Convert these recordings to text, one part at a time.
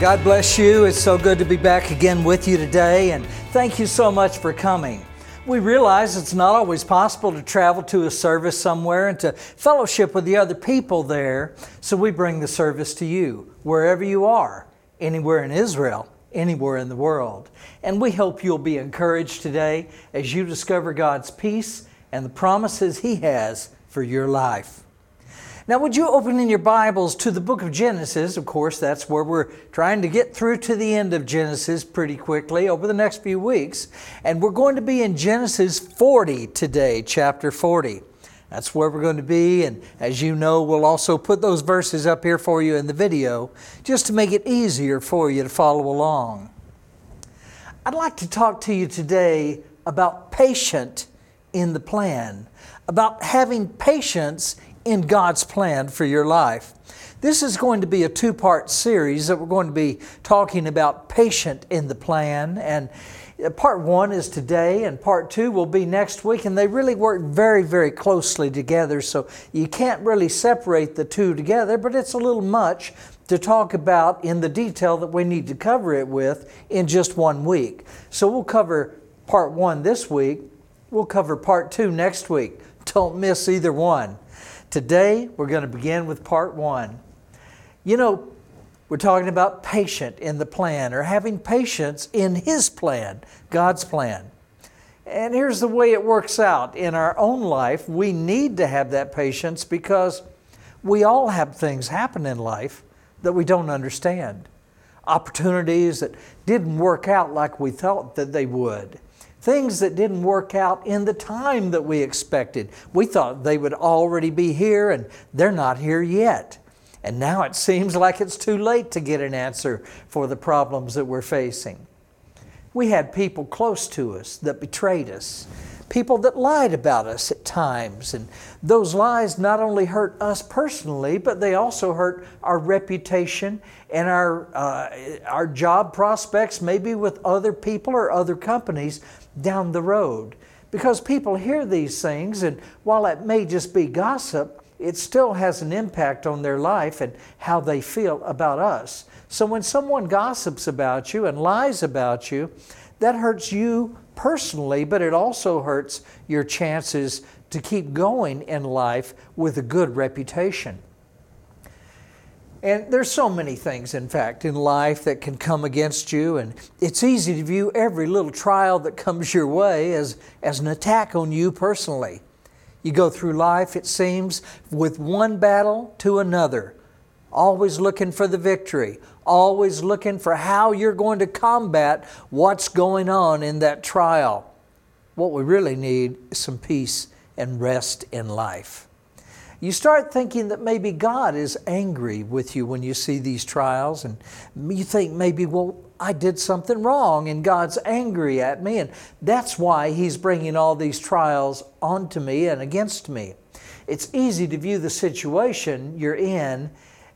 God bless you. It's so good to be back again with you today, and thank you so much for coming. We realize it's not always possible to travel to a service somewhere and to fellowship with the other people there, so we bring the service to you, wherever you are, anywhere in Israel, anywhere in the world. And we hope you'll be encouraged today as you discover God's peace and the promises He has for your life. Now, would you open in your Bibles to the book of Genesis? Of course, that's where we're trying to get through to the end of Genesis pretty quickly over the next few weeks. And we're going to be in Genesis 40 today, chapter 40. That's where we're going to be. And as you know, we'll also put those verses up here for you in the video just to make it easier for you to follow along. I'd like to talk to you today about patient in the plan, about having patience in God's plan for your life. This is going to be a two part series that we're going to be talking about patient in the plan. And uh, part one is today, and part two will be next week. And they really work very, very closely together. So you can't really separate the two together, but it's a little much to talk about in the detail that we need to cover it with in just one week. So we'll cover part one this week, we'll cover part two next week. Don't miss either one. Today, we're going to begin with part one. You know, we're talking about patient in the plan or having patience in His plan, God's plan. And here's the way it works out in our own life. We need to have that patience because we all have things happen in life that we don't understand. Opportunities that didn't work out like we thought that they would things that didn't work out in the time that we expected. We thought they would already be here, and they're not here yet. And now it seems like it's too late to get an answer for the problems that we're facing. We had people close to us that betrayed us, people that lied about us at times. And those lies not only hurt us personally, but they also hurt our reputation and our, uh, our job prospects, maybe with other people or other companies down the road. Because people hear these things, and while it may just be gossip, it still has an impact on their life and how they feel about us. So when someone gossips about you and lies about you, that hurts you personally, but it also hurts your chances to keep going in life with a good reputation. And there's so many things, in fact, in life that can come against you, and it's easy to view every little trial that comes your way as, as an attack on you personally. You go through life, it seems, with one battle to another, always looking for the victory, always looking for how you're going to combat what's going on in that trial. What we really need is some peace and rest in life you start thinking that maybe God is angry with you when you see these trials, and you think maybe, well, I did something wrong and God's angry at me, and that's why He's bringing all these trials onto me and against me. It's easy to view the situation you're in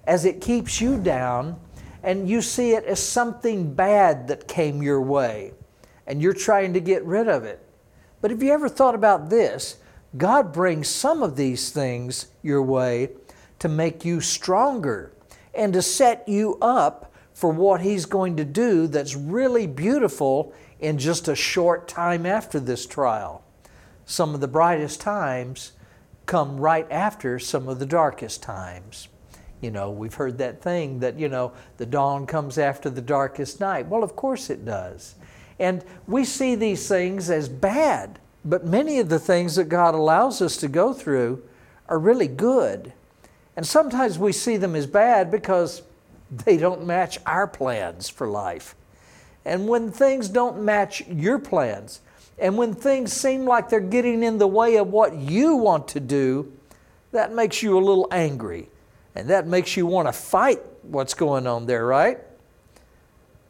as it keeps you down, and you see it as something bad that came your way, and you're trying to get rid of it. But have you ever thought about this? God brings some of these things your way to make you stronger and to set you up for what He's going to do that's really beautiful in just a short time after this trial. Some of the brightest times come right after some of the darkest times. You know, we've heard that thing that, you know, the dawn comes after the darkest night. Well, of course it does. And we see these things as bad but many of the things that God allows us to go through are really good. And sometimes we see them as bad because they don't match our plans for life. And when things don't match your plans, and when things seem like they're getting in the way of what you want to do, that makes you a little angry. And that makes you want to fight what's going on there, right?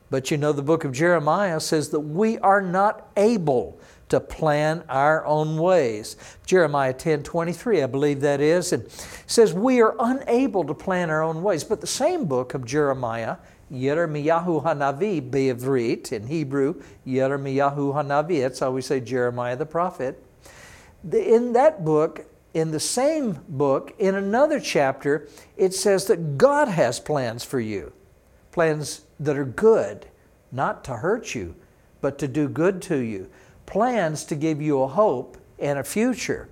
But you know, the book of Jeremiah says that we are not able to plan our own ways. Jeremiah 10 23, I believe that is, and says we are unable to plan our own ways. But the same book of Jeremiah, Yeremiyahu Hanavi Be'ivrit, in Hebrew, Yeremiyahu Hanavi, that's how we say Jeremiah the prophet. In that book, in the same book, in another chapter, it says that God has plans for you, plans that are good, not to hurt you, but to do good to you. Plans to give you a hope and a future.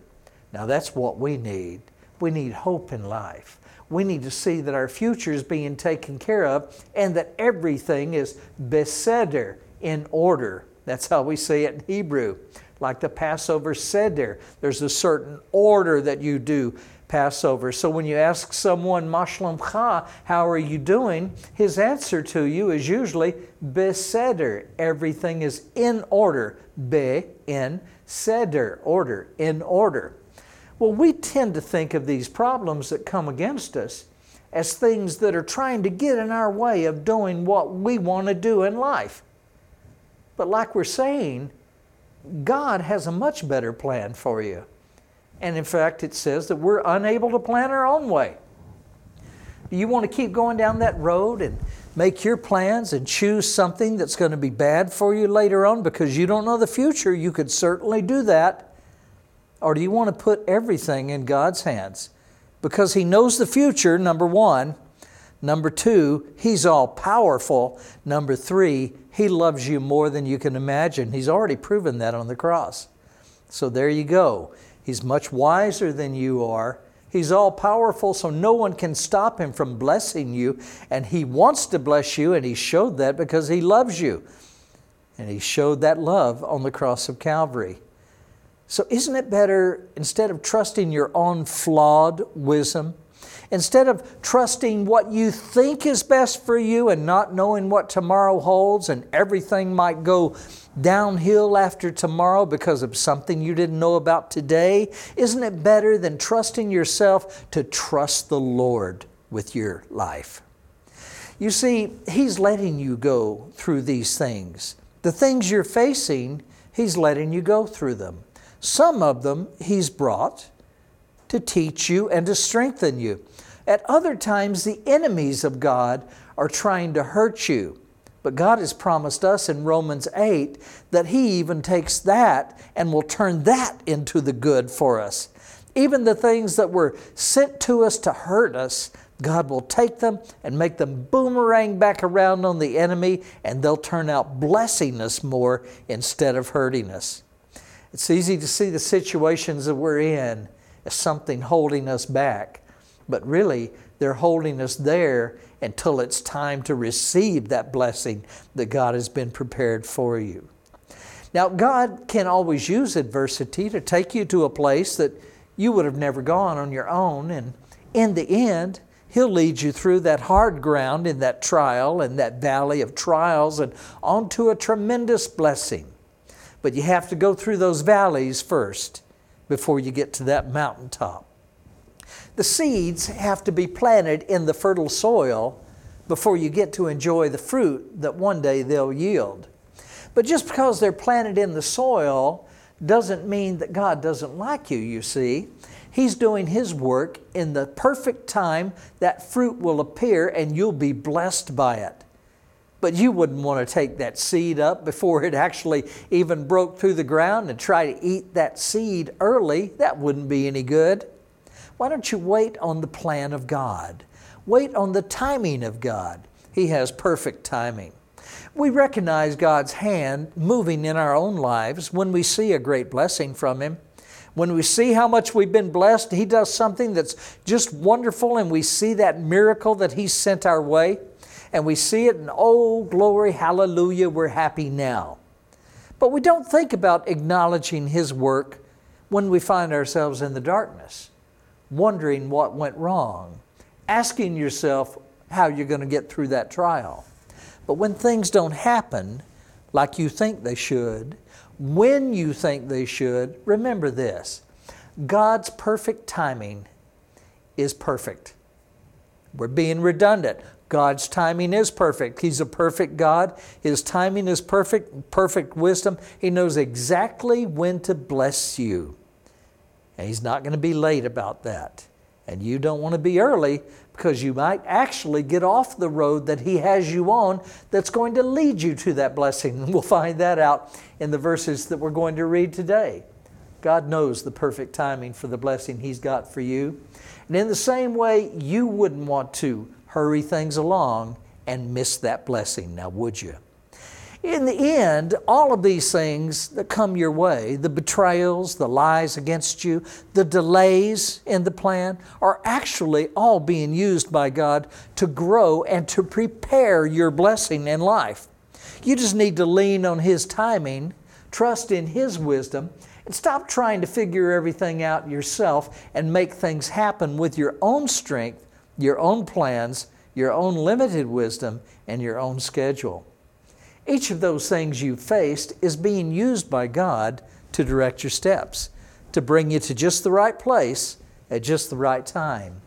Now that's what we need. We need hope in life. We need to see that our future is being taken care of and that everything is beseder, in order. That's how we say it in Hebrew. Like the Passover seder, there's a certain order that you do Passover. So when you ask someone, Mashlamcha, how are you doing? His answer to you is usually Beseder. Everything is in order. Be in seder, order, in order. Well, we tend to think of these problems that come against us as things that are trying to get in our way of doing what we want to do in life. But like we're saying, God has a much better plan for you. And in fact, it says that we're unable to plan our own way. Do you want to keep going down that road and make your plans and choose something that's going to be bad for you later on because you don't know the future? You could certainly do that. Or do you want to put everything in God's hands? Because He knows the future, number one. Number two, He's all powerful. Number three, He loves you more than you can imagine. He's already proven that on the cross. So there you go. He's much wiser than you are. He's all powerful, so no one can stop him from blessing you. And he wants to bless you, and he showed that because he loves you. And he showed that love on the cross of Calvary. So, isn't it better instead of trusting your own flawed wisdom, instead of trusting what you think is best for you and not knowing what tomorrow holds and everything might go downhill after tomorrow because of something you didn't know about today? Isn't it better than trusting yourself to trust the Lord with your life? You see, He's letting you go through these things. The things you're facing, He's letting you go through them. Some of them He's brought to teach you and to strengthen you. At other times, the enemies of God are trying to hurt you. But God has promised us in Romans 8 that He even takes that and will turn that into the good for us. Even the things that were sent to us to hurt us, God will take them and make them boomerang back around on the enemy, and they'll turn out blessing us more instead of hurting us. It's easy to see the situations that we're in as something holding us back, but really, they're holding us there until it's time to receive that blessing that God has been prepared for you. Now, God can always use adversity to take you to a place that you would have never gone on your own. And in the end, He'll lead you through that hard ground in that trial and that valley of trials and onto a tremendous blessing. But you have to go through those valleys first before you get to that mountaintop. The seeds have to be planted in the fertile soil before you get to enjoy the fruit that one day they'll yield. But just because they're planted in the soil doesn't mean that God doesn't like you, you see. He's doing His work in the perfect time that fruit will appear and you'll be blessed by it. But you wouldn't want to take that seed up before it actually even broke through the ground and try to eat that seed early. That wouldn't be any good. Why don't you wait on the plan of God? Wait on the timing of God. He has perfect timing. We recognize God's hand moving in our own lives when we see a great blessing from Him. When we see how much we've been blessed, He does something that's just wonderful, and we see that miracle that He sent our way, and we see it, and oh, glory, hallelujah, we're happy now. But we don't think about acknowledging His work when we find ourselves in the darkness wondering what went wrong, asking yourself how you're going to get through that trial. But when things don't happen like you think they should, when you think they should, remember this God's perfect timing is perfect. We're being redundant. God's timing is perfect. He's a perfect God. His timing is perfect, perfect wisdom. He knows exactly when to bless you. And he's not going to be late about that. And you don't want to be early because you might actually get off the road that he has you on that's going to lead you to that blessing. And we'll find that out in the verses that we're going to read today. God knows the perfect timing for the blessing he's got for you. And in the same way, you wouldn't want to hurry things along and miss that blessing. Now, would you? In the end, all of these things that come your way, the betrayals, the lies against you, the delays in the plan, are actually all being used by God to grow and to prepare your blessing in life. You just need to lean on His timing, trust in His wisdom, and stop trying to figure everything out yourself and make things happen with your own strength, your own plans, your own limited wisdom, and your own schedule. Each of those things you've faced is being used by God to direct your steps, to bring you to just the right place at just the right time.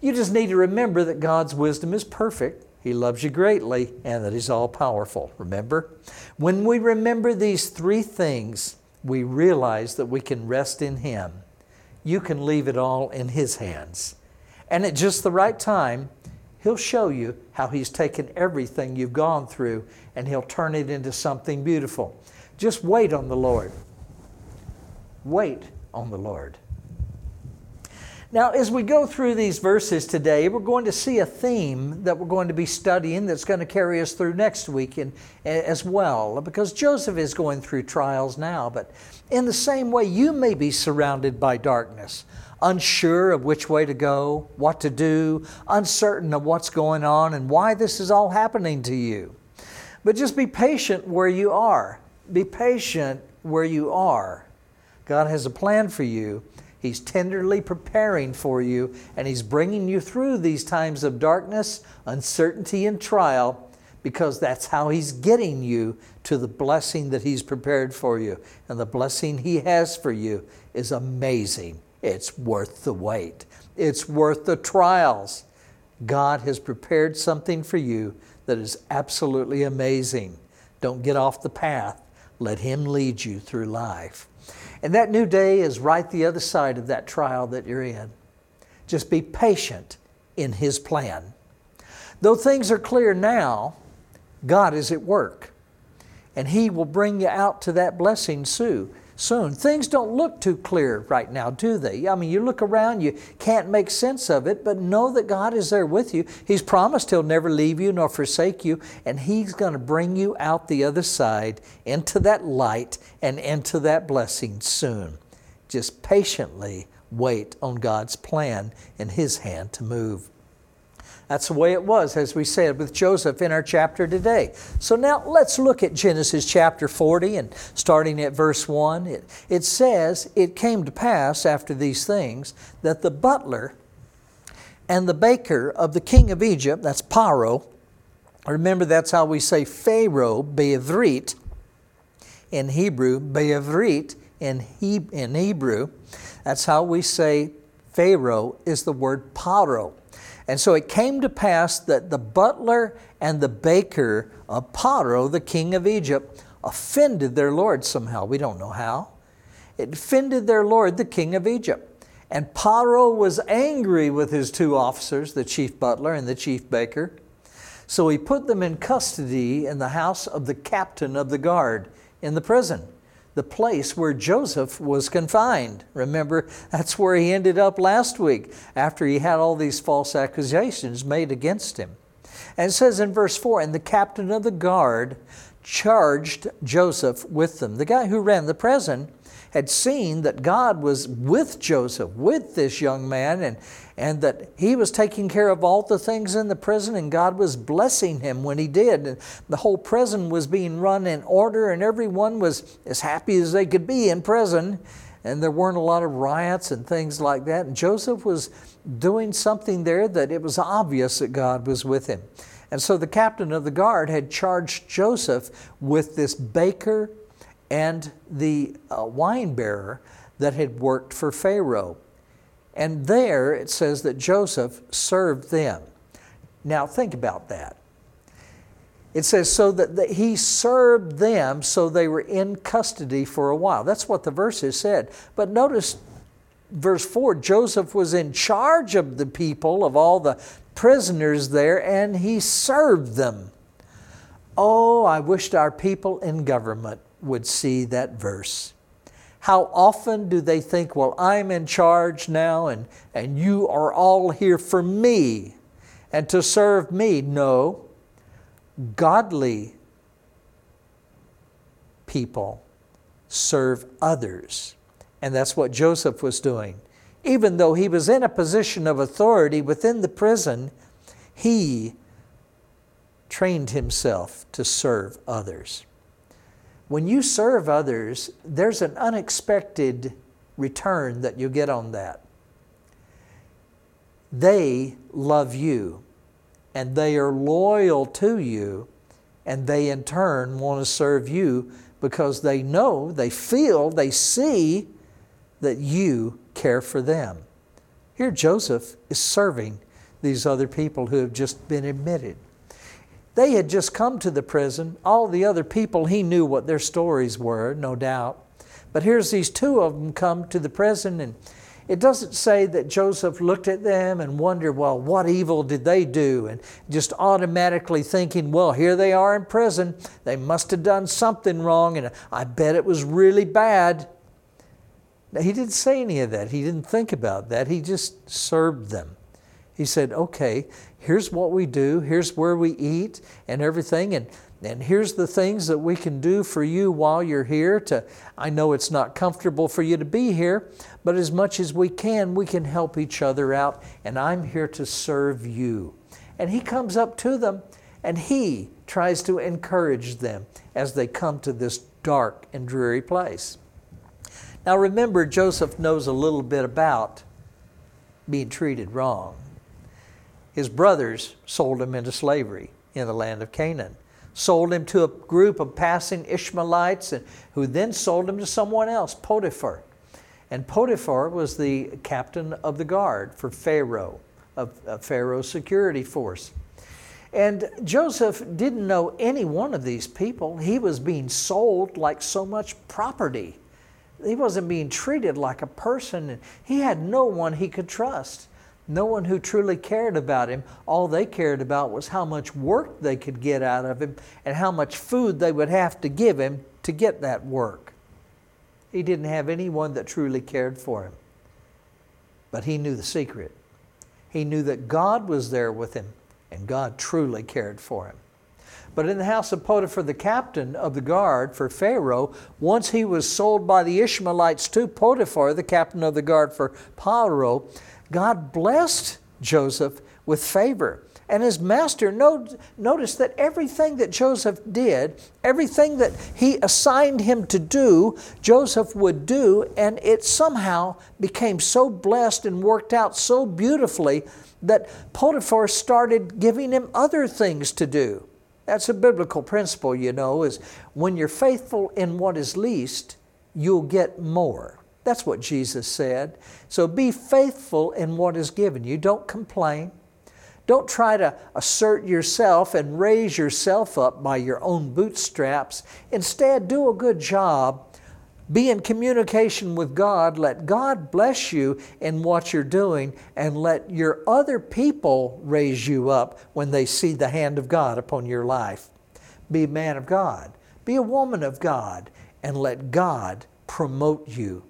You just need to remember that God's wisdom is perfect, He loves you greatly, and that He's all powerful. Remember? When we remember these three things, we realize that we can rest in Him. You can leave it all in His hands. And at just the right time, He'll show you how He's taken everything you've gone through and He'll turn it into something beautiful. Just wait on the Lord. Wait on the Lord. Now, as we go through these verses today, we're going to see a theme that we're going to be studying that's going to carry us through next week and, as well, because Joseph is going through trials now. But in the same way, you may be surrounded by darkness unsure of which way to go, what to do, uncertain of what's going on and why this is all happening to you. But just be patient where you are. Be patient where you are. God has a plan for you. He's tenderly preparing for you, and He's bringing you through these times of darkness, uncertainty, and trial because that's how He's getting you to the blessing that He's prepared for you. And the blessing He has for you is amazing. It's worth the wait, it's worth the trials. God has prepared something for you that is absolutely amazing. Don't get off the path. Let Him lead you through life. And that new day is right the other side of that trial that you're in. Just be patient in His plan. Though things are clear now, God is at work. And He will bring you out to that blessing soon soon. Things don't look too clear right now, do they? I mean, you look around, you can't make sense of it, but know that God is there with you. He's promised He'll never leave you nor forsake you, and He's going to bring you out the other side into that light and into that blessing soon. Just patiently wait on God's plan and His hand to move. That's the way it was, as we said, with Joseph in our chapter today. So now let's look at Genesis chapter 40 and starting at verse 1. It, it says, It came to pass after these things that the butler and the baker of the king of Egypt, that's Paro, remember that's how we say Pharaoh, Be'avrit, in Hebrew, Be'avrit in, he, in Hebrew, that's how we say Pharaoh is the word Paro. And so it came to pass that the butler and the baker of Paro, the king of Egypt, offended their Lord somehow. We don't know how. It offended their Lord, the king of Egypt. And Paro was angry with his two officers, the chief butler and the chief baker. So he put them in custody in the house of the captain of the guard in the prison the place where Joseph was confined. Remember, that's where he ended up last week after he had all these false accusations made against him. And it says in verse 4 And the captain of the guard charged Joseph with them. The guy who ran the prison had seen that God was with Joseph, with this young man, and, and that he was taking care of all the things in the prison, and God was blessing him when he did. And the whole prison was being run in order, and everyone was as happy as they could be in prison. And there weren't a lot of riots and things like that. And Joseph was doing something there that it was obvious that God was with him. And so the captain of the guard had charged Joseph with this baker and the uh, wine bearer that had worked for Pharaoh. And there it says that Joseph served them. Now think about that. It says, so that the, he served them so they were in custody for a while. That's what the verse verses said. But notice verse 4 Joseph was in charge of the people, of all the prisoners there, and he served them. Oh, I wished our people in government would see that verse. How often do they think, well, I'm in charge now and, and you are all here for me and to serve me? No. godly people serve others. And that's what Joseph was doing. Even though he was in a position of authority within the prison, he trained himself to serve others. When you serve others, there's an unexpected return that you get on that. They love you and they are loyal to you, and they in turn want to serve you because they know, they feel, they see that you care for them. Here, Joseph is serving these other people who have just been admitted. They had just come to the prison. All the other people, he knew what their stories were, no doubt. But here's these two of them come to the prison, and it doesn't say that Joseph looked at them and wondered, well, what evil did they do? And just automatically thinking, well, here they are in prison. They must have done something wrong, and I bet it was really bad. Now, he didn't say any of that. He didn't think about that. He just served them. He said, okay, here's what we do, here's where we eat and everything. And and here's the things that we can do for you while you're here to I know it's not comfortable for you to be here, but as much as we can, we can help each other out and I'm here to serve you. And he comes up to them and he tries to encourage them as they come to this dark and dreary place. Now remember Joseph knows a little bit about being treated wrong. His brothers sold him into slavery in the land of Canaan sold him to a group of passing Ishmaelites, and, who then sold him to someone else, Potiphar. And Potiphar was the captain of the guard for Pharaoh, of, of Pharaoh's security force. And Joseph didn't know any one of these people. He was being sold like so much property. He wasn't being treated like a person. He had no one he could trust no one who truly cared about him. All they cared about was how much work they could get out of him and how much food they would have to give him to get that work. He didn't have anyone that truly cared for him. But he knew the secret. He knew that God was there with him and God truly cared for him. But in the house of Potiphar, the captain of the guard for Pharaoh, once he was sold by the Ishmaelites to Potiphar, the captain of the guard for Pharaoh, God blessed Joseph with favor. And his master noticed that everything that Joseph did, everything that he assigned him to do, Joseph would do, and it somehow became so blessed and worked out so beautifully that Potiphar started giving him other things to do. That's a biblical principle, you know, is when you're faithful in what is least, you'll get more. That's what Jesus said. So be faithful in what is given you. Don't complain. Don't try to assert yourself and raise yourself up by your own bootstraps. Instead, do a good job. Be in communication with God. Let God bless you in what you're doing, and let your other people raise you up when they see the hand of God upon your life. Be a man of God. Be a woman of God, and let God promote you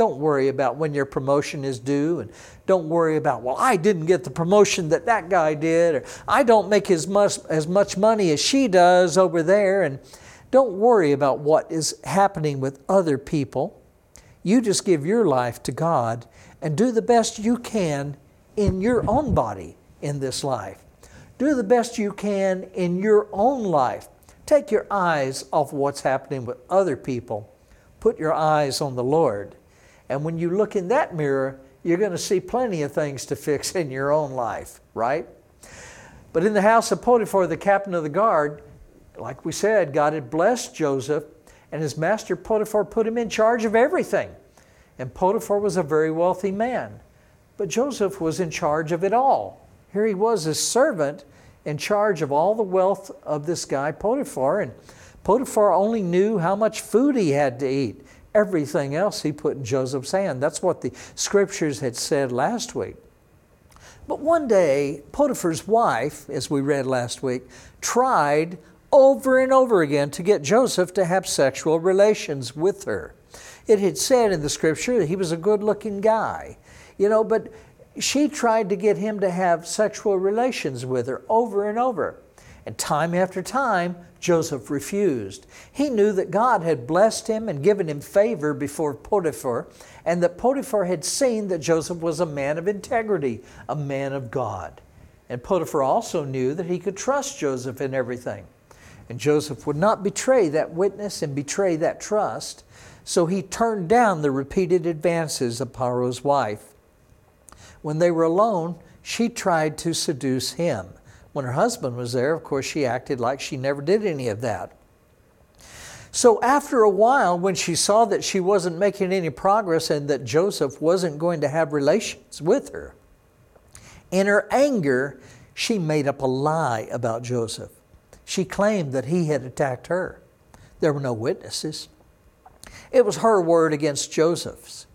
don't worry about when your promotion is due and don't worry about, well, I didn't get the promotion that that guy did or I don't make as much, as much money as she does over there. And don't worry about what is happening with other people. You just give your life to God and do the best you can in your own body in this life. Do the best you can in your own life. Take your eyes off what's happening with other people. Put your eyes on the Lord and when you look in that mirror, you're going to see plenty of things to fix in your own life, right? But in the house of Potiphar, the captain of the guard, like we said, God had blessed Joseph, and his master Potiphar put him in charge of everything. And Potiphar was a very wealthy man. But Joseph was in charge of it all. Here he was, a servant, in charge of all the wealth of this guy, Potiphar. And Potiphar only knew how much food he had to eat. Everything else he put in Joseph's hand. That's what the scriptures had said last week. But one day, Potiphar's wife, as we read last week, tried over and over again to get Joseph to have sexual relations with her. It had said in the scripture that he was a good looking guy, you know, but she tried to get him to have sexual relations with her over and over. And time after time, Joseph refused. He knew that God had blessed him and given him favor before Potiphar, and that Potiphar had seen that Joseph was a man of integrity, a man of God. And Potiphar also knew that he could trust Joseph in everything. And Joseph would not betray that witness and betray that trust, so he turned down the repeated advances of Paro's wife. When they were alone, she tried to seduce him. When her husband was there, of course, she acted like she never did any of that. So, after a while, when she saw that she wasn't making any progress and that Joseph wasn't going to have relations with her, in her anger, she made up a lie about Joseph. She claimed that he had attacked her. There were no witnesses. It was her word against Joseph's.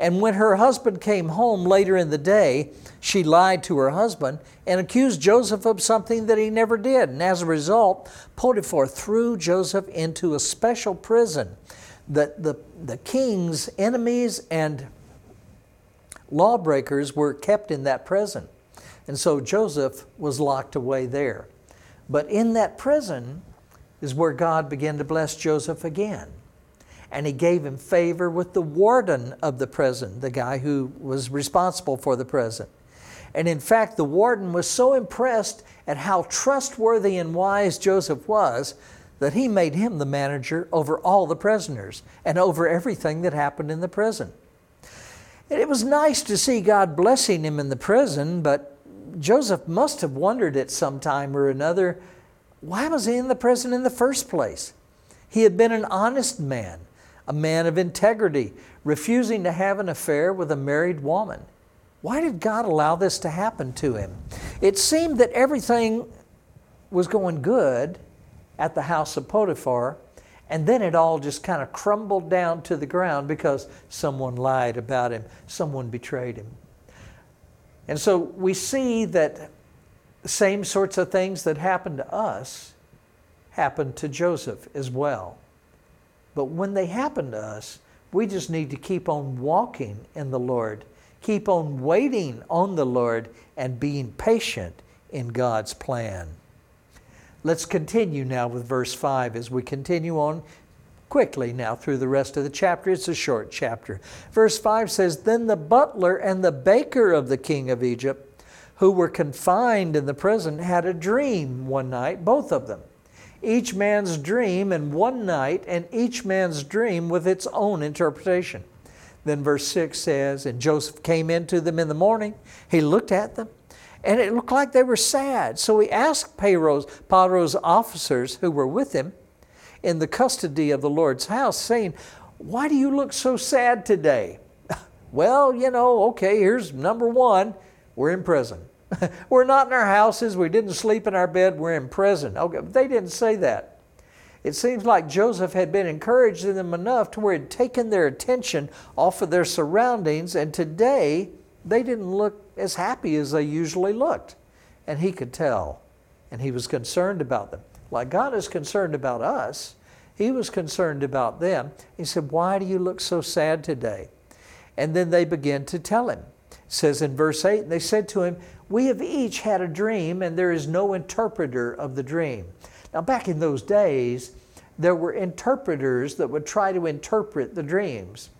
And when her husband came home later in the day, she lied to her husband and accused Joseph of something that he never did. And as a result, Potiphar threw Joseph into a special prison that the, the king's enemies and lawbreakers were kept in that prison. And so Joseph was locked away there. But in that prison is where God began to bless Joseph again and he gave him favor with the warden of the prison, the guy who was responsible for the prison. And in fact, the warden was so impressed at how trustworthy and wise Joseph was that he made him the manager over all the prisoners and over everything that happened in the prison. And it was nice to see God blessing him in the prison, but Joseph must have wondered at some time or another why was he in the prison in the first place? He had been an honest man a man of integrity, refusing to have an affair with a married woman. Why did God allow this to happen to him? It seemed that everything was going good at the house of Potiphar, and then it all just kind of crumbled down to the ground because someone lied about him, someone betrayed him. And so we see that the same sorts of things that happened to us happened to Joseph as well. But when they happen to us, we just need to keep on walking in the Lord, keep on waiting on the Lord, and being patient in God's plan. Let's continue now with verse 5 as we continue on quickly now through the rest of the chapter. It's a short chapter. Verse 5 says Then the butler and the baker of the king of Egypt, who were confined in the prison, had a dream one night, both of them each man's dream in one night, and each man's dream with its own interpretation. Then verse 6 says, And Joseph came into them in the morning. He looked at them, and it looked like they were sad. So he asked Pharaoh's, Pharaoh's officers who were with him in the custody of the Lord's house, saying, Why do you look so sad today? well, you know, okay, here's number one we're in prison. we're not in our houses. We didn't sleep in our bed. We're in prison. Okay, they didn't say that. It seems like Joseph had been encouraging them enough to where he'd taken their attention off of their surroundings, and today they didn't look as happy as they usually looked. And he could tell. And he was concerned about them. Like God is concerned about us, he was concerned about them. He said, Why do you look so sad today? And then they began to tell him. It says in verse 8, and they said to him, we have each had a dream, and there is no interpreter of the dream. Now, back in those days, there were interpreters that would try to interpret the dreams.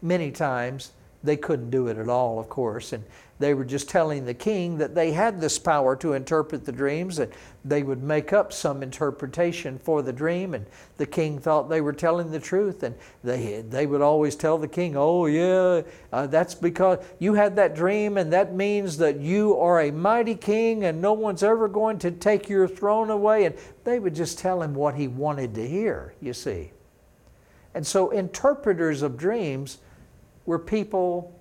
Many times, they couldn't do it at all, of course, and they were just telling the king that they had this power to interpret the dreams, and they would make up some interpretation for the dream, and the king thought they were telling the truth, and they, they would always tell the king, Oh, yeah, uh, that's because you had that dream, and that means that you are a mighty king, and no one's ever going to take your throne away. And they would just tell him what he wanted to hear, you see. And so, interpreters of dreams were people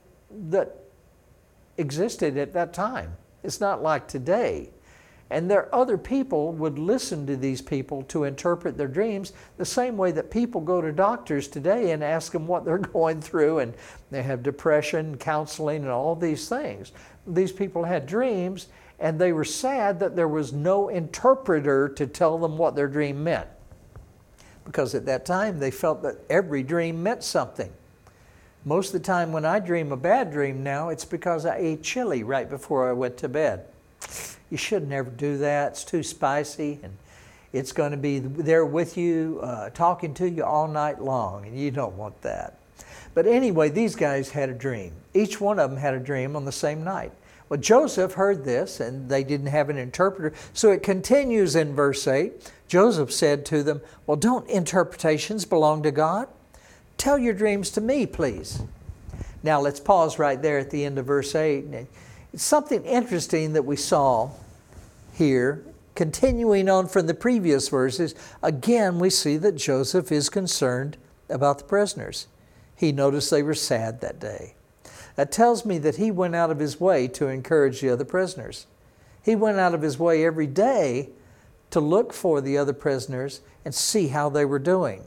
that existed at that time. It's not like today. And there other people would listen to these people to interpret their dreams the same way that people go to doctors today and ask them what they're going through and they have depression, counseling and all these things. These people had dreams and they were sad that there was no interpreter to tell them what their dream meant. Because at that time they felt that every dream meant something. Most of the time when I dream a bad dream now, it's because I ate chili right before I went to bed. You should never do that. It's too spicy, and it's going to be there with you, uh, talking to you all night long, and you don't want that. But anyway, these guys had a dream. Each one of them had a dream on the same night. Well, Joseph heard this, and they didn't have an interpreter. So it continues in verse 8. Joseph said to them, Well, don't interpretations belong to God? Tell your dreams to me, please. Now let's pause right there at the end of verse 8. It's something interesting that we saw here. Continuing on from the previous verses, again we see that Joseph is concerned about the prisoners. He noticed they were sad that day. That tells me that he went out of his way to encourage the other prisoners. He went out of his way every day to look for the other prisoners and see how they were doing.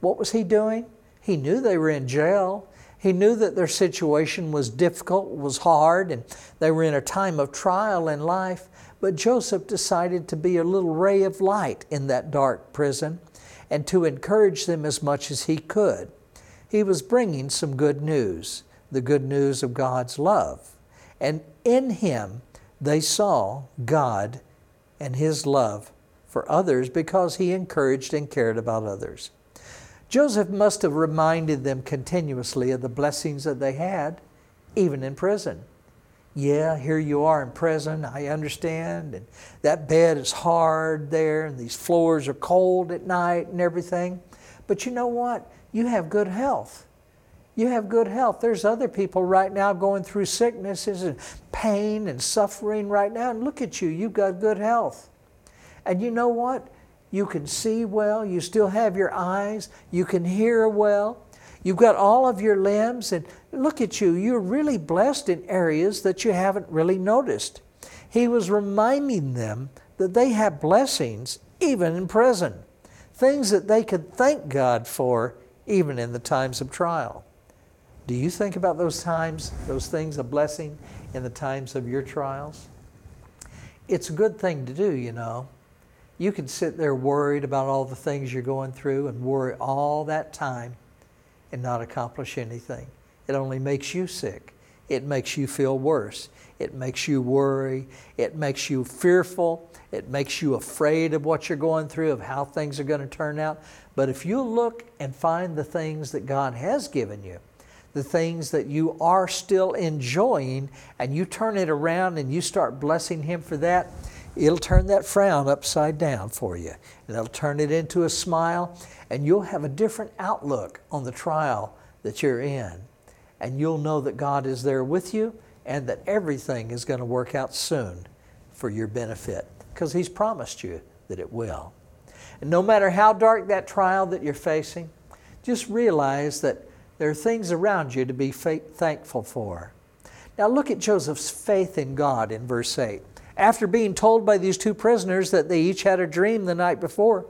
What was he doing? He knew they were in jail. He knew that their situation was difficult, was hard, and they were in a time of trial in life. But Joseph decided to be a little ray of light in that dark prison and to encourage them as much as he could. He was bringing some good news the good news of God's love. And in him, they saw God and his love for others because he encouraged and cared about others. Joseph must have reminded them continuously of the blessings that they had, even in prison. Yeah, here you are in prison, I understand, and that bed is hard there, and these floors are cold at night and everything. But you know what? You have good health you have good health. There's other people right now going through sicknesses and pain and suffering right now, and look at you, you've got good health. And you know what? You can see well, you still have your eyes, you can hear well, you've got all of your limbs, and look at you, you're really blessed in areas that you haven't really noticed. He was reminding them that they have blessings even in prison, things that they could thank God for even in the times of trial. Do you think about those times, those things, a blessing in the times of your trials? It's a good thing to do, you know. You can sit there worried about all the things you're going through and worry all that time and not accomplish anything. It only makes you sick. It makes you feel worse. It makes you worry. It makes you fearful. It makes you afraid of what you're going through, of how things are going to turn out. But if you look and find the things that God has given you, the things that you are still enjoying and you turn it around and you start blessing Him for that, it'll turn that frown upside down for you. And it'll turn it into a smile, and you'll have a different outlook on the trial that you're in. And you'll know that God is there with you and that everything is going to work out soon for your benefit because He's promised you that it will. And no matter how dark that trial that you're facing, just realize that there are things around you to be thankful for. Now look at Joseph's faith in God in verse 8. After being told by these two prisoners that they each had a dream the night before,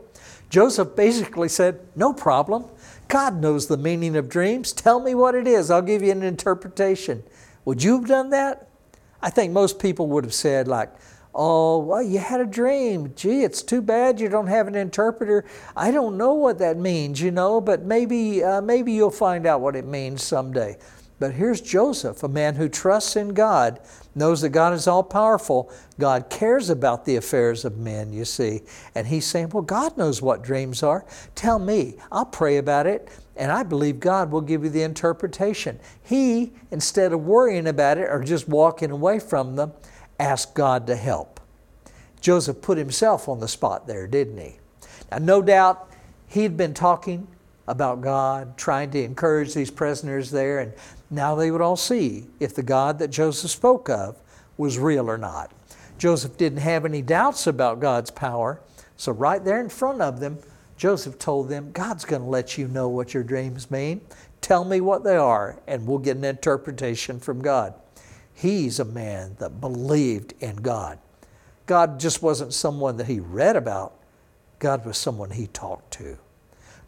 Joseph basically said, No problem. God knows the meaning of dreams. Tell me what it is. I'll give you an interpretation. Would you have done that? I think most people would have said, like, Oh, well, you had a dream. Gee, it's too bad you don't have an interpreter. I don't know what that means, you know, but maybe, uh, maybe you'll find out what it means someday. But here's Joseph, a man who trusts in God, knows that God is all powerful. God cares about the affairs of men, you see. And he's saying, Well, God knows what dreams are. Tell me, I'll pray about it, and I believe God will give you the interpretation. He, instead of worrying about it or just walking away from them, ask God to help. Joseph put himself on the spot there, didn't he? Now, no doubt he'd been talking about God, trying to encourage these prisoners there, and now they would all see if the God that Joseph spoke of was real or not. Joseph didn't have any doubts about God's power, so right there in front of them, Joseph told them, God's going to let you know what your dreams mean. Tell me what they are, and we'll get an interpretation from God. He's a man that believed in God. God just wasn't someone that he read about, God was someone he talked to.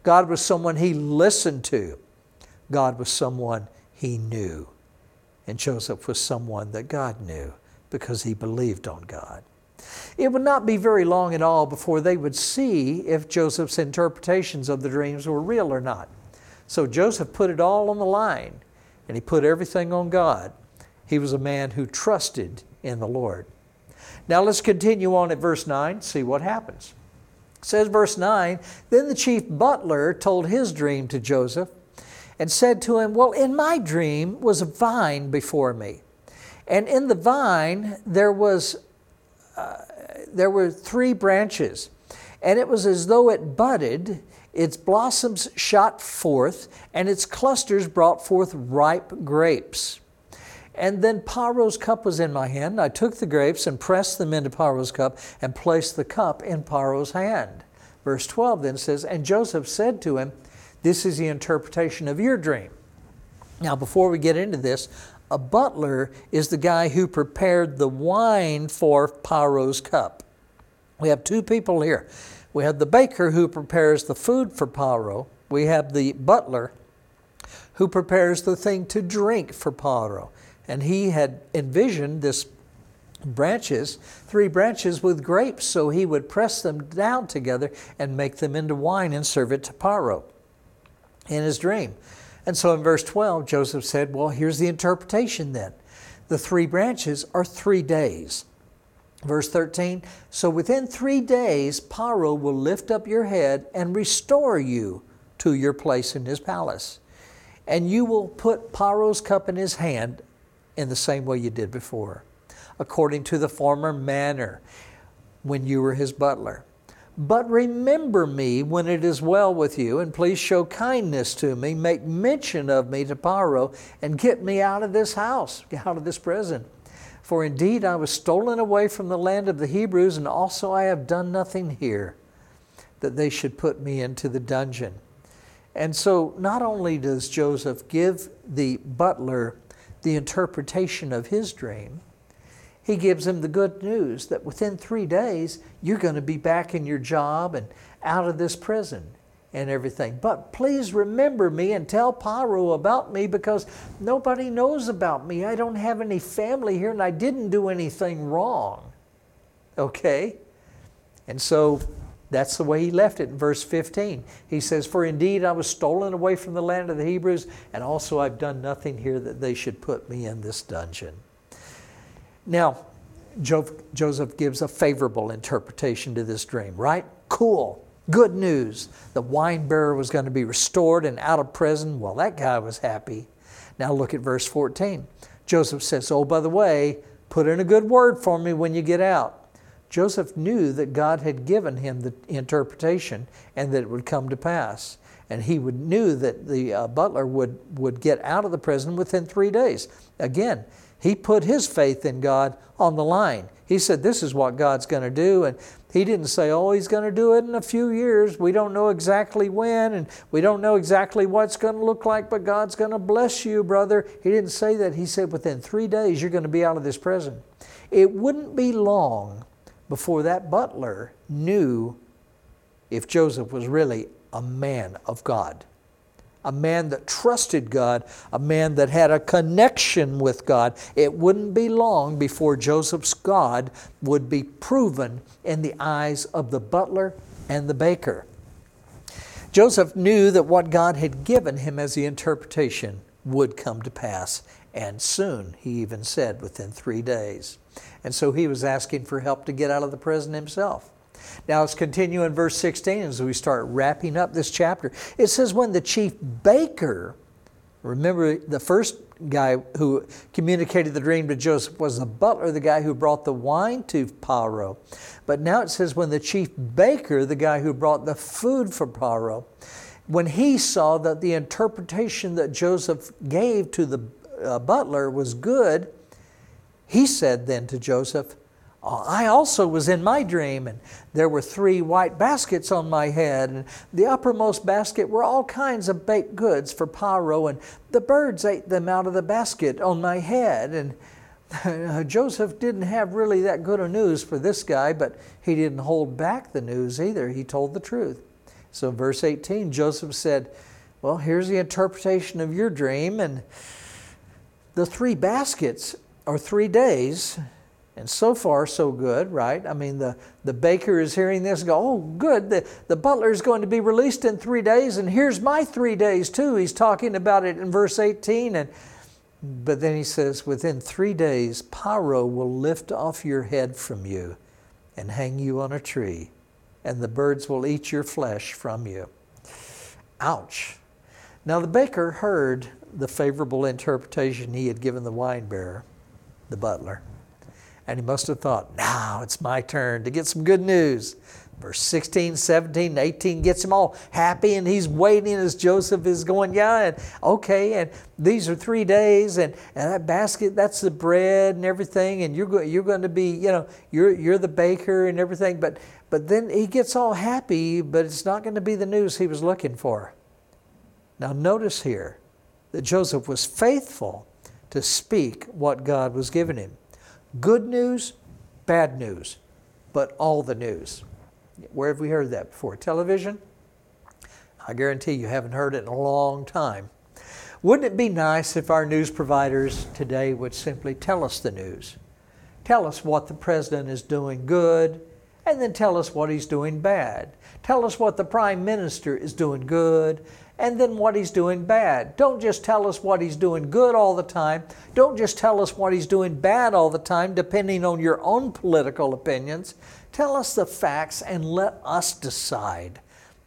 God was someone he listened to. God was someone he knew. And Joseph was someone that God knew because he believed on God. It would not be very long at all before they would see if Joseph's interpretations of the dreams were real or not. So Joseph put it all on the line and he put everything on God. He was a man who trusted in the Lord. Now let's continue on at verse 9, see what happens. Says, verse 9 Then the chief butler told his dream to Joseph and said to him, Well, in my dream was a vine before me. And in the vine there was uh, there were three branches, and it was as though it budded, its blossoms shot forth, and its clusters brought forth ripe grapes. And then Paro's cup was in my hand. I took the grapes and pressed them into Paro's cup and placed the cup in Paro's hand. Verse 12 then says, And Joseph said to him, This is the interpretation of your dream. Now, before we get into this, a butler is the guy who prepared the wine for Paro's cup. We have two people here. We have the baker who prepares the food for Paro. We have the butler who prepares the thing to drink for Paro. And he had envisioned this branches, three branches with grapes, so he would press them down together and make them into wine and serve it to Paro in his dream. And so in verse 12, Joseph said, Well, here's the interpretation then. The three branches are three days. Verse 13, so within three days, Paro will lift up your head and restore you to your place in his palace. And you will put Paro's cup in his hand in the same way you did before, according to the former manner when you were his butler. But remember me when it is well with you, and please show kindness to me. Make mention of me to Paro, and get me out of this house, out of this prison. For indeed I was stolen away from the land of the Hebrews, and also I have done nothing here that they should put me into the dungeon. And so not only does Joseph give the butler the interpretation of his dream, he gives him the good news that within three days you're going to be back in your job and out of this prison and everything. But please remember me and tell Paru about me because nobody knows about me. I don't have any family here and I didn't do anything wrong. Okay? And so that's the way he left it in verse 15. He says, For indeed I was stolen away from the land of the Hebrews, and also I've done nothing here that they should put me in this dungeon. Now, Joseph gives a favorable interpretation to this dream, right? Cool. Good news. The wine bearer was going to be restored and out of prison. Well, that guy was happy. Now look at verse 14. Joseph says, Oh, by the way, put in a good word for me when you get out. Joseph knew that God had given him the interpretation and that it would come to pass. And he would, knew that the uh, butler would, would get out of the prison within three days. Again, he put his faith in God on the line. He said, This is what God's going to do. And he didn't say, Oh, he's going to do it in a few years. We don't know exactly when, and we don't know exactly what it's going to look like, but God's going to bless you, brother. He didn't say that. He said, Within three days, you're going to be out of this prison. It wouldn't be long before that butler knew if Joseph was really a man of God, a man that trusted God, a man that had a connection with God. It wouldn't be long before Joseph's God would be proven in the eyes of the butler and the baker. Joseph knew that what God had given him as the interpretation would come to pass, and soon, he even said, within three days. And so he was asking for help to get out of the prison himself. Now let's continue in verse 16 as we start wrapping up this chapter. It says, When the chief baker, remember the first guy who communicated the dream to Joseph was the butler, the guy who brought the wine to Paro. But now it says, When the chief baker, the guy who brought the food for Paro, when he saw that the interpretation that Joseph gave to the uh, butler was good, he said then to Joseph, oh, I also was in my dream, and there were three white baskets on my head, and the uppermost basket were all kinds of baked goods for Paro, and the birds ate them out of the basket on my head. And Joseph didn't have really that good a news for this guy, but he didn't hold back the news either. He told the truth. So, verse 18, Joseph said, Well, here's the interpretation of your dream, and the three baskets or three days, and so far so good, right? I mean, the, the baker is hearing this go, oh, good, the, the butler is going to be released in three days, and here's my three days too. He's talking about it in verse 18, and But then he says, Within three days, Paro will lift off your head from you and hang you on a tree, and the birds will eat your flesh from you. Ouch. Now the baker heard the favorable interpretation he had given the wine bearer, the butler, and he must have thought, now it's my turn to get some good news. Verse 16, 17, 18 gets him all happy, and he's waiting as Joseph is going, Yeah, and okay, and these are three days, and, and that basket, that's the bread and everything, and you're, go, you're going to be, you know, you're, you're the baker and everything. But, but then he gets all happy, but it's not going to be the news he was looking for. Now, notice here that Joseph was faithful to speak what God was giving him. Good news, bad news, but all the news. Where have we heard that before? Television? I guarantee you haven't heard it in a long time. Wouldn't it be nice if our news providers today would simply tell us the news? Tell us what the president is doing good, and then tell us what he's doing bad. Tell us what the prime minister is doing good, and then what he's doing bad. Don't just tell us what he's doing good all the time. Don't just tell us what he's doing bad all the time, depending on your own political opinions. Tell us the facts and let us decide.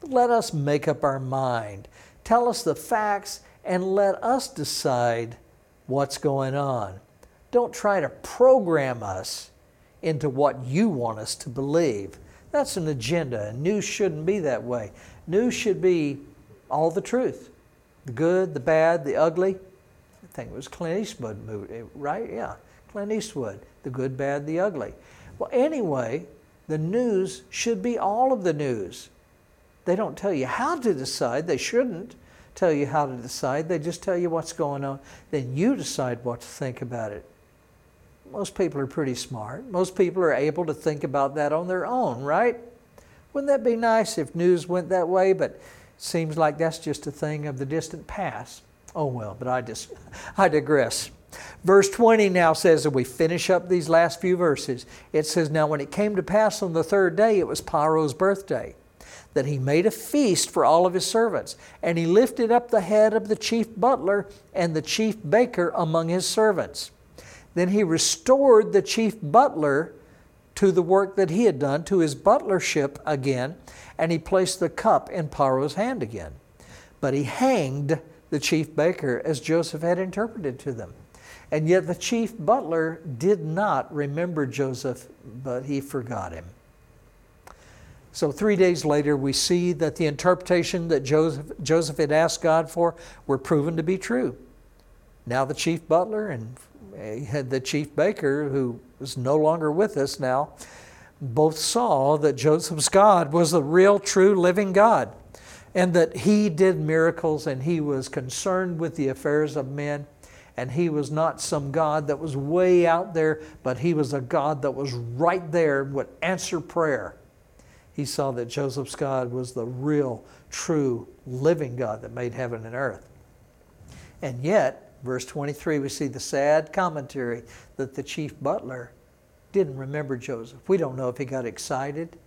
Let us make up our mind. Tell us the facts and let us decide what's going on. Don't try to program us into what you want us to believe. That's an agenda, and news shouldn't be that way. News should be all the truth the good, the bad, the ugly. I think it was Clint Eastwood movie, right? Yeah, Clint Eastwood, the good, bad, the ugly. Well, anyway, the news should be all of the news. They don't tell you how to decide. They shouldn't tell you how to decide. They just tell you what's going on. Then you decide what to think about it. Most people are pretty smart. Most people are able to think about that on their own, right? Wouldn't that be nice if news went that way? But it seems like that's just a thing of the distant past. Oh well, but I just I digress. Verse 20 now says, that we finish up these last few verses, it says, Now when it came to pass on the third day, it was Paro's birthday, that he made a feast for all of his servants. And he lifted up the head of the chief butler and the chief baker among his servants. Then he restored the chief butler to the work that he had done, to his butlership again, and he placed the cup in Paro's hand again. But he hanged the chief baker as Joseph had interpreted to them. And yet the chief butler did not remember Joseph, but he forgot him. So three days later, we see that the interpretation that Joseph, Joseph had asked God for were proven to be true. Now the chief butler and the chief baker, who is no longer with us now, both saw that Joseph's God was the real, true, living God, and that he did miracles and he was concerned with the affairs of men and he was not some God that was way out there, but he was a God that was right there and would answer prayer. He saw that Joseph's God was the real, true, living God that made heaven and earth. And yet, verse 23, we see the sad commentary that the chief butler didn't remember Joseph. We don't know if he got excited.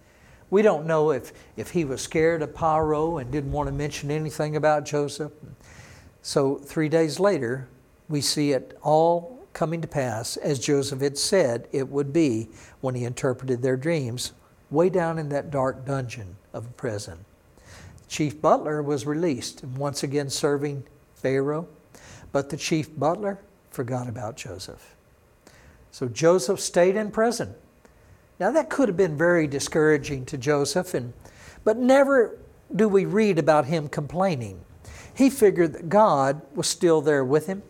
We don't know if, if he was scared of Paro and didn't want to mention anything about Joseph. So, three days later, we see it all coming to pass as Joseph had said it would be when he interpreted their dreams, way down in that dark dungeon of a prison. Chief butler was released and once again serving Pharaoh, but the chief butler forgot about Joseph. So Joseph stayed in prison. Now that could have been very discouraging to Joseph, and, but never do we read about him complaining. He figured that God was still there with him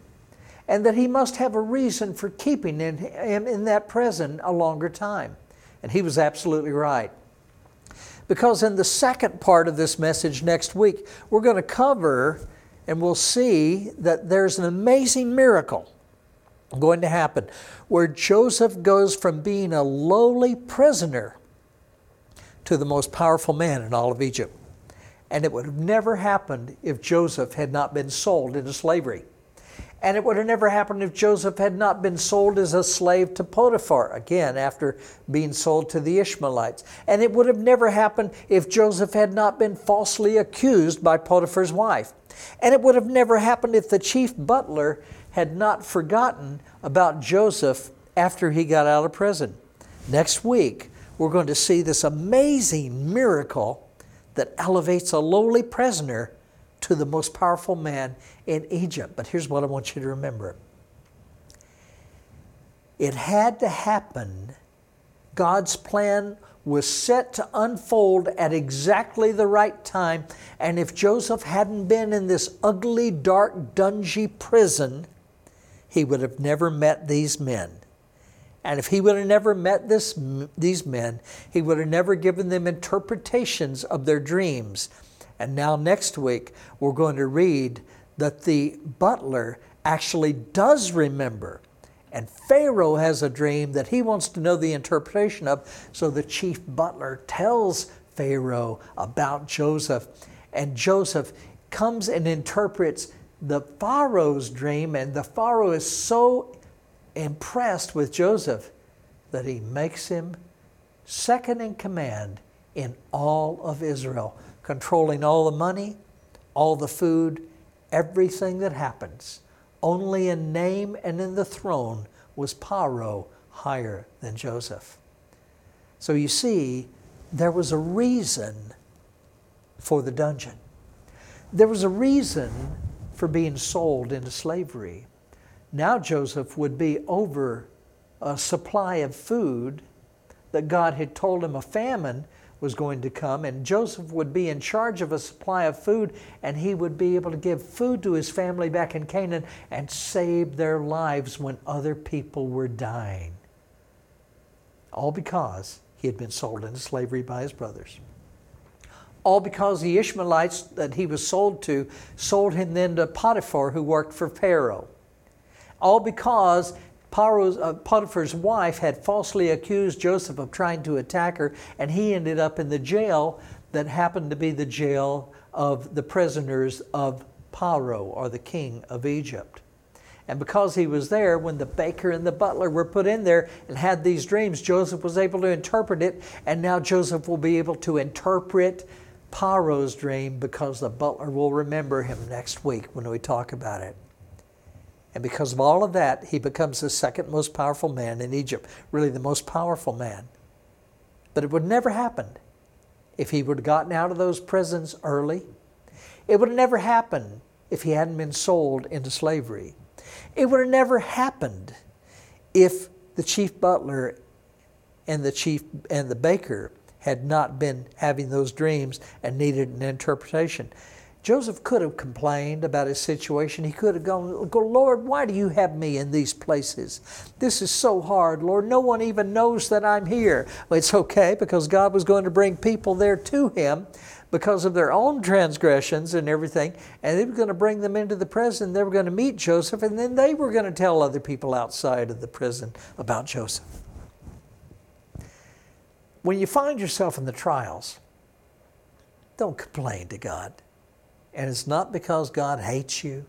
and that he must have a reason for keeping him in that prison a longer time. And he was absolutely right. Because in the second part of this message next week, we're going to cover and we'll see that there's an amazing miracle going to happen where Joseph goes from being a lowly prisoner to the most powerful man in all of Egypt. And it would have never happened if Joseph had not been sold into slavery. And it would have never happened if Joseph had not been sold as a slave to Potiphar, again, after being sold to the Ishmaelites. And it would have never happened if Joseph had not been falsely accused by Potiphar's wife. And it would have never happened if the chief butler had not forgotten about Joseph after he got out of prison. Next week, we're going to see this amazing miracle that elevates a lowly prisoner to the most powerful man in Egypt. But here's what I want you to remember it had to happen. God's plan was set to unfold at exactly the right time. And if Joseph hadn't been in this ugly, dark, dungy prison, he would have never met these men. And if he would have never met this, these men, he would have never given them interpretations of their dreams. And now, next week, we're going to read that the butler actually does remember and Pharaoh has a dream that he wants to know the interpretation of. So the chief butler tells Pharaoh about Joseph. And Joseph comes and interprets the Pharaoh's dream. And the Pharaoh is so impressed with Joseph that he makes him second in command in all of Israel, controlling all the money, all the food, everything that happens. Only in name and in the throne was Paro higher than Joseph. So you see, there was a reason for the dungeon. There was a reason for being sold into slavery. Now Joseph would be over a supply of food that God had told him a famine was going to come, and Joseph would be in charge of a supply of food, and he would be able to give food to his family back in Canaan and save their lives when other people were dying. All because he had been sold into slavery by his brothers. All because the Ishmaelites that he was sold to sold him then to Potiphar, who worked for Pharaoh. All because Uh, Potiphar's wife had falsely accused Joseph of trying to attack her, and he ended up in the jail that happened to be the jail of the prisoners of Paro, or the king of Egypt. And because he was there, when the baker and the butler were put in there and had these dreams, Joseph was able to interpret it, and now Joseph will be able to interpret Paro's dream because the butler will remember him next week when we talk about it. And because of all of that, he becomes the second most powerful man in Egypt, really the most powerful man. But it would never happened if he would have gotten out of those prisons early. It would have never happened if he hadn't been sold into slavery. It would have never happened if the chief butler and the chief and the baker had not been having those dreams and needed an interpretation. Joseph could have complained about his situation. He could have gone, Lord, why do you have me in these places? This is so hard, Lord. No one even knows that I'm here. Well, it's okay because God was going to bring people there to him because of their own transgressions and everything. And they were going to bring them into the prison. They were going to meet Joseph, and then they were going to tell other people outside of the prison about Joseph. When you find yourself in the trials, don't complain to God. And it's not because God hates you.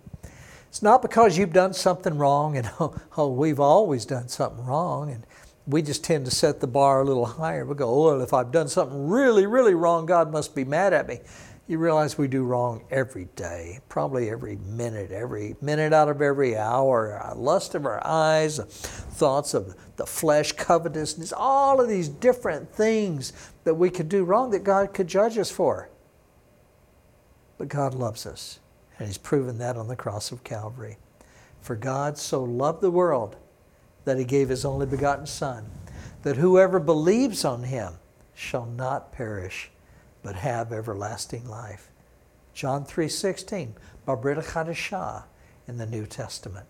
It's not because you've done something wrong and, oh, oh, we've always done something wrong. And we just tend to set the bar a little higher. We go, well, if I've done something really, really wrong, God must be mad at me. You realize we do wrong every day, probably every minute, every minute out of every hour. Our lust of our eyes, thoughts of the flesh, covetousness, all of these different things that we could do wrong that God could judge us for. But God loves us, and He's proven that on the cross of Calvary. For God so loved the world that He gave His only begotten Son, that whoever believes on Him shall not perish, but have everlasting life. John 3.16, Babrita Chadashah in the New Testament.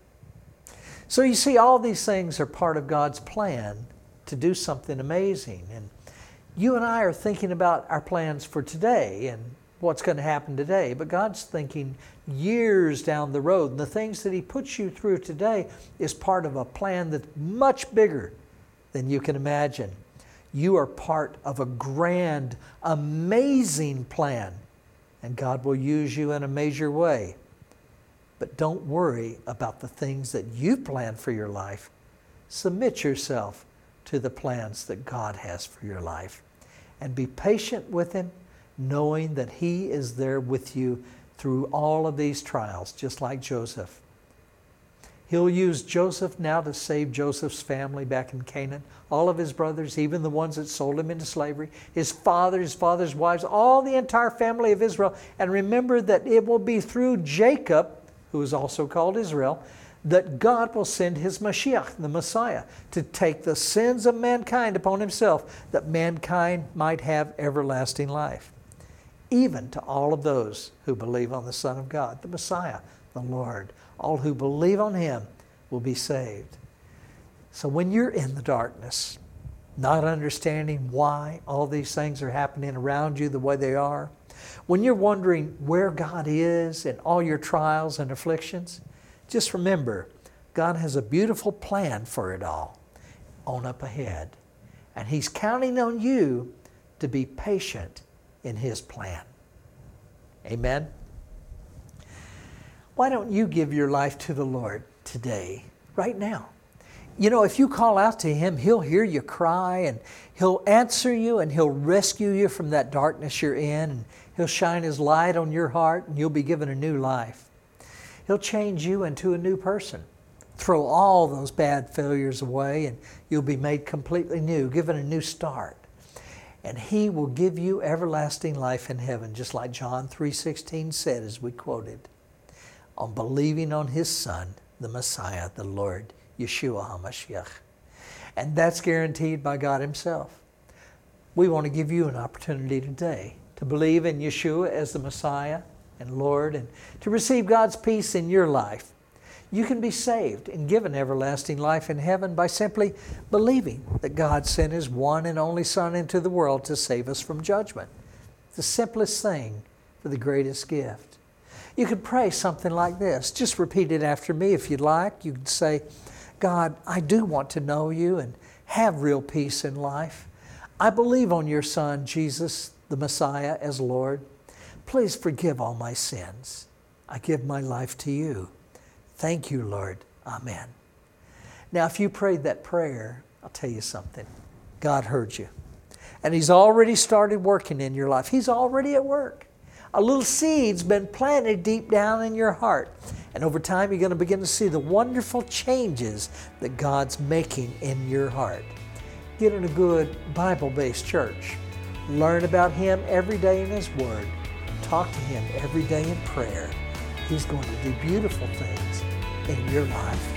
So you see, all these things are part of God's plan to do something amazing. And you and I are thinking about our plans for today and what's going to happen today, but God's thinking years down the road. And the things that He puts you through today is part of a plan that's much bigger than you can imagine. You are part of a grand, amazing plan, and God will use you in a major way. But don't worry about the things that you plan for your life. Submit yourself to the plans that God has for your life and be patient with Him knowing that He is there with you through all of these trials, just like Joseph. He'll use Joseph now to save Joseph's family back in Canaan. All of his brothers, even the ones that sold him into slavery, his father, his father's wives, all the entire family of Israel. And remember that it will be through Jacob, who is also called Israel, that God will send his Mashiach, the Messiah, to take the sins of mankind upon himself, that mankind might have everlasting life. Even to all of those who believe on the Son of God, the Messiah, the Lord. All who believe on him will be saved. So when you're in the darkness, not understanding why all these things are happening around you the way they are, when you're wondering where God is in all your trials and afflictions, just remember God has a beautiful plan for it all on up ahead. And He's counting on you to be patient in His plan. Amen. Why don't you give your life to the Lord today, right now? You know, if you call out to Him, He'll hear you cry and He'll answer you and He'll rescue you from that darkness you're in and He'll shine His light on your heart and you'll be given a new life. He'll change you into a new person. Throw all those bad failures away and you'll be made completely new, given a new start. And he will give you everlasting life in heaven, just like John 3:16 said as we quoted on believing on his Son, the Messiah, the Lord, Yeshua HaMashiach. And that's guaranteed by God Himself. We want to give you an opportunity today to believe in Yeshua as the Messiah and Lord and to receive God's peace in your life. You can be saved and given everlasting life in heaven by simply believing that God sent His one and only Son into the world to save us from judgment. The simplest thing for the greatest gift. You could pray something like this. Just repeat it after me if you'd like. You could say, God, I do want to know you and have real peace in life. I believe on your Son, Jesus, the Messiah, as Lord. Please forgive all my sins. I give my life to you. Thank you, Lord. Amen. Now, if you prayed that prayer, I'll tell you something. God heard you. And He's already started working in your life. He's already at work a little seed's been planted deep down in your heart. And over time, you're going to begin to see the wonderful changes that God's making in your heart. Get in a good Bible based church. Learn about Him every day in His Word. Talk to Him every day in prayer. He's going to do beautiful things in your life.